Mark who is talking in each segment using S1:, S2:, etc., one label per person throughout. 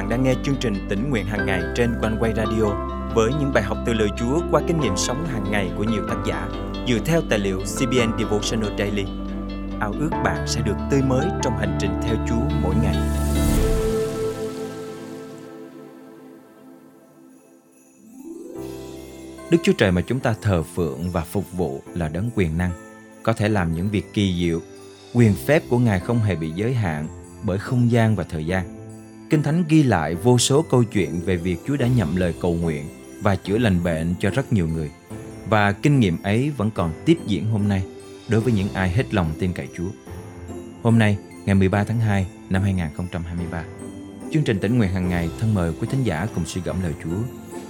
S1: bạn đang nghe chương trình tỉnh nguyện hàng ngày trên quanh quay radio với những bài học từ lời Chúa qua kinh nghiệm sống hàng ngày của nhiều tác giả dựa theo tài liệu CBN Devotional Daily. Ao ước bạn sẽ được tươi mới trong hành trình theo Chúa mỗi ngày. Đức Chúa Trời mà chúng ta thờ phượng và phục vụ là đấng quyền năng, có thể làm những việc kỳ diệu. Quyền phép của Ngài không hề bị giới hạn bởi không gian và thời gian. Kinh Thánh ghi lại vô số câu chuyện về việc Chúa đã nhậm lời cầu nguyện và chữa lành bệnh cho rất nhiều người. Và kinh nghiệm ấy vẫn còn tiếp diễn hôm nay đối với những ai hết lòng tin cậy Chúa. Hôm nay, ngày 13 tháng 2 năm 2023, chương trình tỉnh nguyện hàng ngày thân mời quý thính giả cùng suy gẫm lời Chúa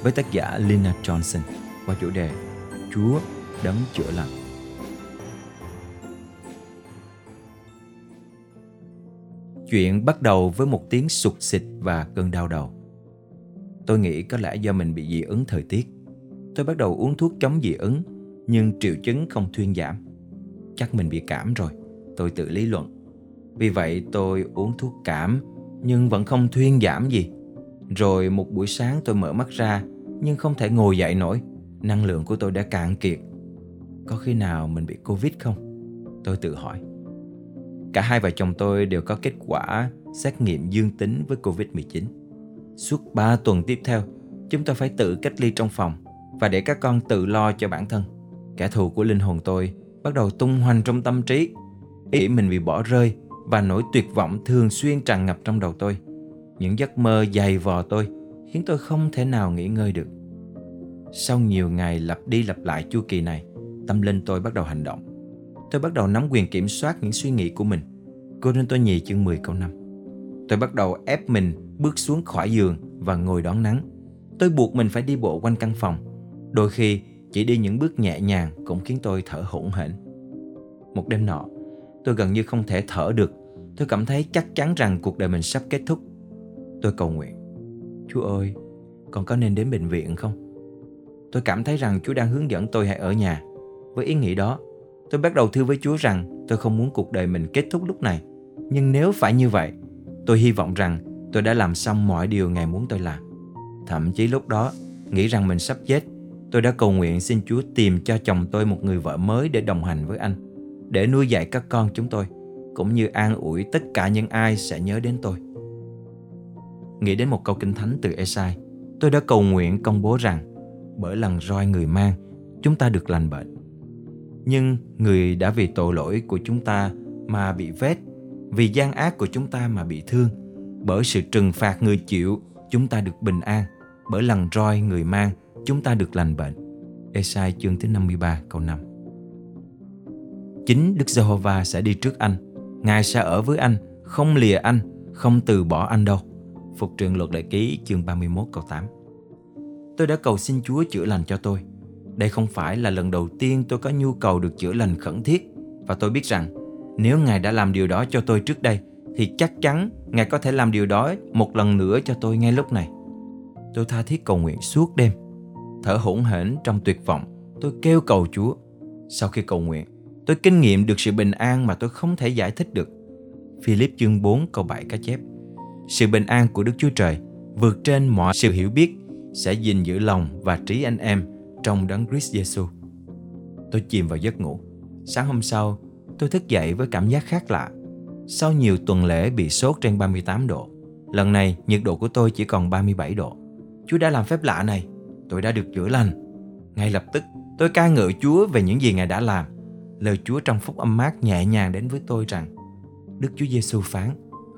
S1: với tác giả Lina Johnson qua chủ đề Chúa đấng chữa lành. Chuyện bắt đầu với một tiếng sụt xịt và cơn đau đầu. Tôi nghĩ có lẽ do mình bị dị ứng thời tiết. Tôi bắt đầu uống thuốc chống dị ứng, nhưng triệu chứng không thuyên giảm. Chắc mình bị cảm rồi, tôi tự lý luận. Vì vậy tôi uống thuốc cảm, nhưng vẫn không thuyên giảm gì. Rồi một buổi sáng tôi mở mắt ra, nhưng không thể ngồi dậy nổi. Năng lượng của tôi đã cạn kiệt. Có khi nào mình bị Covid không? Tôi tự hỏi. Cả hai vợ chồng tôi đều có kết quả xét nghiệm dương tính với Covid-19. Suốt 3 tuần tiếp theo, chúng tôi phải tự cách ly trong phòng và để các con tự lo cho bản thân. Kẻ thù của linh hồn tôi bắt đầu tung hoành trong tâm trí. Ý mình bị bỏ rơi và nỗi tuyệt vọng thường xuyên tràn ngập trong đầu tôi. Những giấc mơ dày vò tôi khiến tôi không thể nào nghỉ ngơi được. Sau nhiều ngày lặp đi lặp lại chu kỳ này, tâm linh tôi bắt đầu hành động. Tôi bắt đầu nắm quyền kiểm soát những suy nghĩ của mình. Cô nên tôi nhì chương 10 câu 5. Tôi bắt đầu ép mình bước xuống khỏi giường và ngồi đón nắng. Tôi buộc mình phải đi bộ quanh căn phòng. Đôi khi chỉ đi những bước nhẹ nhàng cũng khiến tôi thở hổn hển. Một đêm nọ, tôi gần như không thể thở được. Tôi cảm thấy chắc chắn rằng cuộc đời mình sắp kết thúc. Tôi cầu nguyện. Chúa ơi, con có nên đến bệnh viện không? Tôi cảm thấy rằng Chúa đang hướng dẫn tôi hãy ở nhà. Với ý nghĩ đó, tôi bắt đầu thưa với Chúa rằng tôi không muốn cuộc đời mình kết thúc lúc này. Nhưng nếu phải như vậy, tôi hy vọng rằng tôi đã làm xong mọi điều Ngài muốn tôi làm. Thậm chí lúc đó, nghĩ rằng mình sắp chết, tôi đã cầu nguyện xin Chúa tìm cho chồng tôi một người vợ mới để đồng hành với anh, để nuôi dạy các con chúng tôi, cũng như an ủi tất cả những ai sẽ nhớ đến tôi. Nghĩ đến một câu kinh thánh từ Esai, tôi đã cầu nguyện công bố rằng bởi lần roi người mang, chúng ta được lành bệnh. Nhưng người đã vì tội lỗi của chúng ta mà bị vết, vì gian ác của chúng ta mà bị thương, bởi sự trừng phạt người chịu, chúng ta được bình an, bởi lần roi người mang, chúng ta được lành bệnh. Esai chương thứ 53 câu 5 Chính Đức Giê-hô-va sẽ đi trước anh, Ngài sẽ ở với anh, không lìa anh, không từ bỏ anh đâu. Phục truyền luật đại ký chương 31 câu 8 Tôi đã cầu xin Chúa chữa lành cho tôi. Đây không phải là lần đầu tiên tôi có nhu cầu được chữa lành khẩn thiết và tôi biết rằng nếu Ngài đã làm điều đó cho tôi trước đây thì chắc chắn Ngài có thể làm điều đó một lần nữa cho tôi ngay lúc này. Tôi tha thiết cầu nguyện suốt đêm. Thở hổn hển trong tuyệt vọng, tôi kêu cầu Chúa. Sau khi cầu nguyện, tôi kinh nghiệm được sự bình an mà tôi không thể giải thích được. Philip chương 4 câu 7 cá chép. Sự bình an của Đức Chúa Trời vượt trên mọi sự hiểu biết sẽ gìn giữ lòng và trí anh em trong đấng Christ Jesus. Tôi chìm vào giấc ngủ. Sáng hôm sau, tôi thức dậy với cảm giác khác lạ. Sau nhiều tuần lễ bị sốt trên 38 độ, lần này nhiệt độ của tôi chỉ còn 37 độ. Chúa đã làm phép lạ này, tôi đã được chữa lành. Ngay lập tức, tôi ca ngợi Chúa về những gì Ngài đã làm. Lời Chúa trong phúc âm mát nhẹ nhàng đến với tôi rằng Đức Chúa Giêsu phán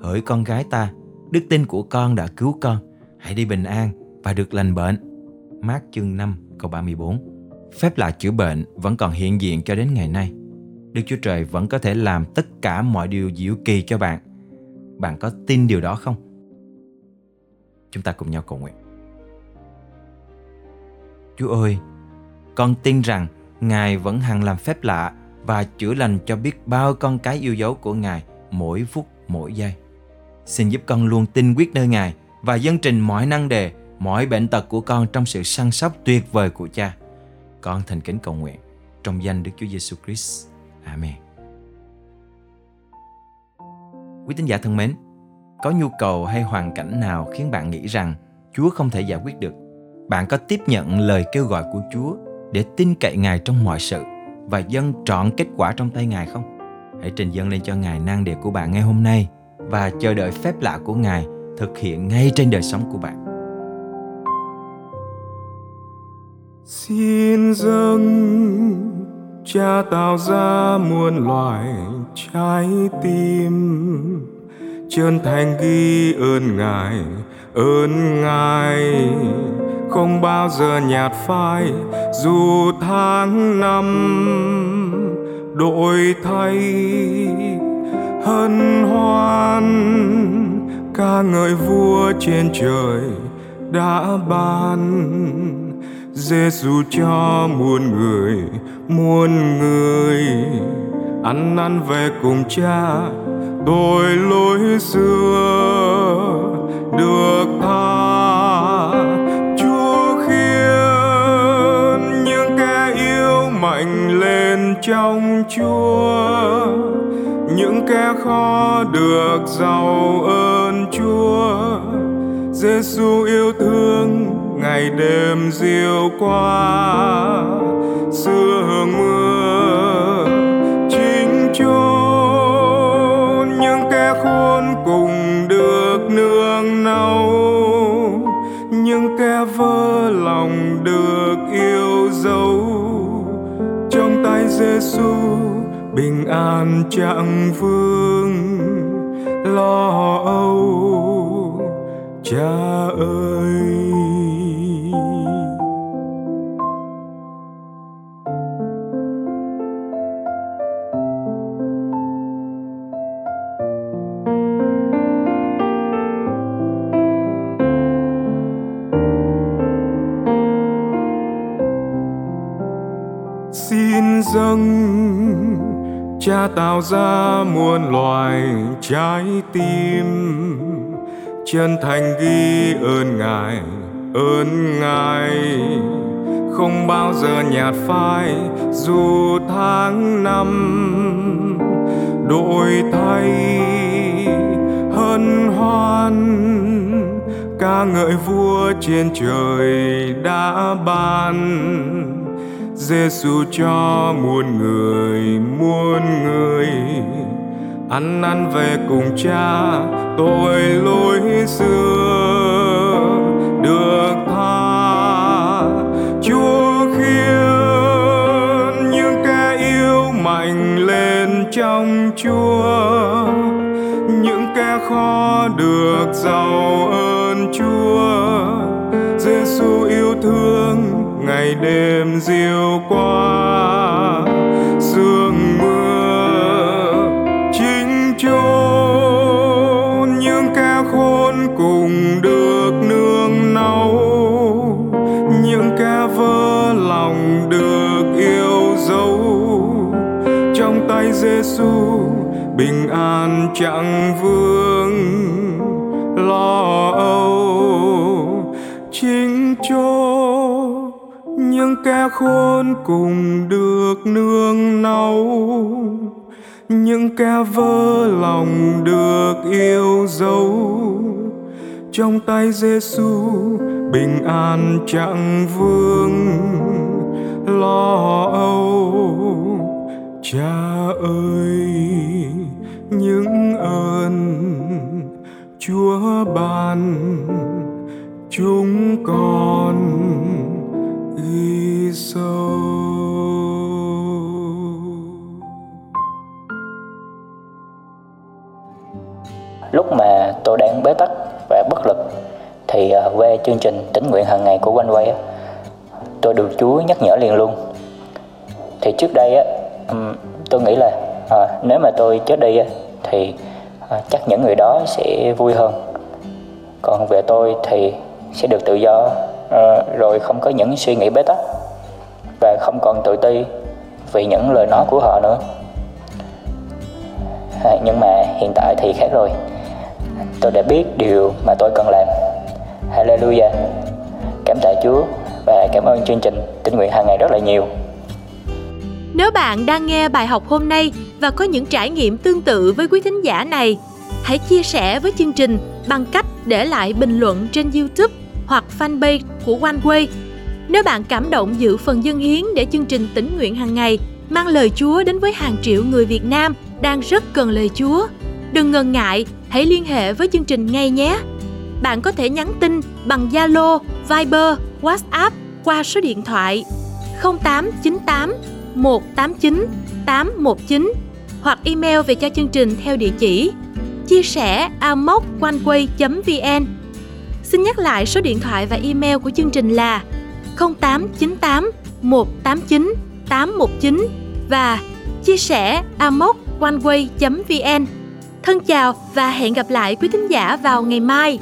S1: Hỡi con gái ta, đức tin của con đã cứu con. Hãy đi bình an và được lành bệnh. Mát chương 5 câu 34 Phép lạ chữa bệnh vẫn còn hiện diện cho đến ngày nay. Đức Chúa Trời vẫn có thể làm tất cả mọi điều diệu kỳ cho bạn. Bạn có tin điều đó không? Chúng ta cùng nhau cầu nguyện. Chúa ơi, con tin rằng Ngài vẫn hằng làm phép lạ và chữa lành cho biết bao con cái yêu dấu của Ngài mỗi phút, mỗi giây. Xin giúp con luôn tin quyết nơi Ngài và dân trình mọi năng đề, mọi bệnh tật của con trong sự săn sóc tuyệt vời của Cha. Con thành kính cầu nguyện trong danh Đức Chúa Giêsu Christ. Amen. Quý tín giả thân mến, có nhu cầu hay hoàn cảnh nào khiến bạn nghĩ rằng Chúa không thể giải quyết được, bạn có tiếp nhận lời kêu gọi của Chúa để tin cậy Ngài trong mọi sự và dâng trọn kết quả trong tay Ngài không? Hãy trình dâng lên cho Ngài năng đề của bạn ngay hôm nay và chờ đợi phép lạ của Ngài thực hiện ngay trên đời sống của bạn.
S2: Xin dâng Cha tạo ra muôn loài trái tim. Chân thành ghi ơn Ngài ơn Ngài. Không bao giờ nhạt phai, dù tháng năm đổi thay. Hân hoan, ca ngợi vua trên trời đã ban. Giêsu cho muôn người muôn người. Ăn năn về cùng cha tội lỗi xưa được tha. Chúa khiến những kẻ yêu mạnh lên trong chúa. Những kẻ khó được giàu ơn chúa. Giêsu yêu thương ngày đêm diệu qua xưa hương mưa chính chốn những kẻ khôn cùng được nương náu những kẻ vỡ lòng được yêu dấu, trong tay Giêsu bình an chẳng vương, lo âu, cha ơi. Cha tạo ra muôn loài trái tim, chân thành ghi ơn ngài ơn ngài. Không bao giờ nhạt phai, dù tháng năm, đổi thay hân hoan. Ca ngợi vua trên trời đã ban. Giêsu cho muôn người muôn người. Ăn năn về cùng cha, tội lỗi xưa được tha. Chúa khiến những kẻ yêu mạnh lên trong chúa. Những kẻ khó được giàu ơn chúa. Giêsu yêu thương ngày đêm diêu qua, sương mưa chính chốn, những kẻ khôn cùng được nương náu, những kẻ vỡ lòng được yêu dấu. Trong tay Giêsu bình an chẳng vương. Kẻ khôn cùng được nương náu những kẻ vỡ lòng được yêu dấu. Trong tay Giêsu bình an chẳng vương, lo âu, cha
S3: lúc mà tôi đang bế tắc và bất lực thì ờ, về chương trình tính nguyện hàng ngày của quanh quay tôi được Chúa nhắc nhở liền luôn. Thì trước đây á tôi nghĩ là à, nếu mà tôi chết đi á, thì à, chắc những người đó sẽ vui hơn. Còn về tôi thì sẽ được tự do à, rồi không có những suy nghĩ bế tắc và không còn tự ti vì những lời nói của họ nữa. À, nhưng mà hiện tại thì khác rồi tôi đã biết điều mà tôi cần làm. Hallelujah. Cảm tạ Chúa và cảm ơn chương trình tinh nguyện hàng ngày rất là nhiều.
S4: Nếu bạn đang nghe bài học hôm nay và có những trải nghiệm tương tự với quý thính giả này hãy chia sẻ với chương trình bằng cách để lại bình luận trên YouTube hoặc fanpage của OneWay. Nếu bạn cảm động giữ phần dân hiến để chương trình tỉnh nguyện hàng ngày mang lời Chúa đến với hàng triệu người Việt Nam đang rất cần lời Chúa, đừng ngần ngại, hãy liên hệ với chương trình ngay nhé. Bạn có thể nhắn tin bằng Zalo, Viber, WhatsApp qua số điện thoại 0898 189 819 hoặc email về cho chương trình theo địa chỉ chia sẻ amoconeway.vn Xin nhắc lại số điện thoại và email của chương trình là 0898 189 819 và chia sẻ amoconeway.vn Thân chào và hẹn gặp lại quý thính giả vào ngày mai.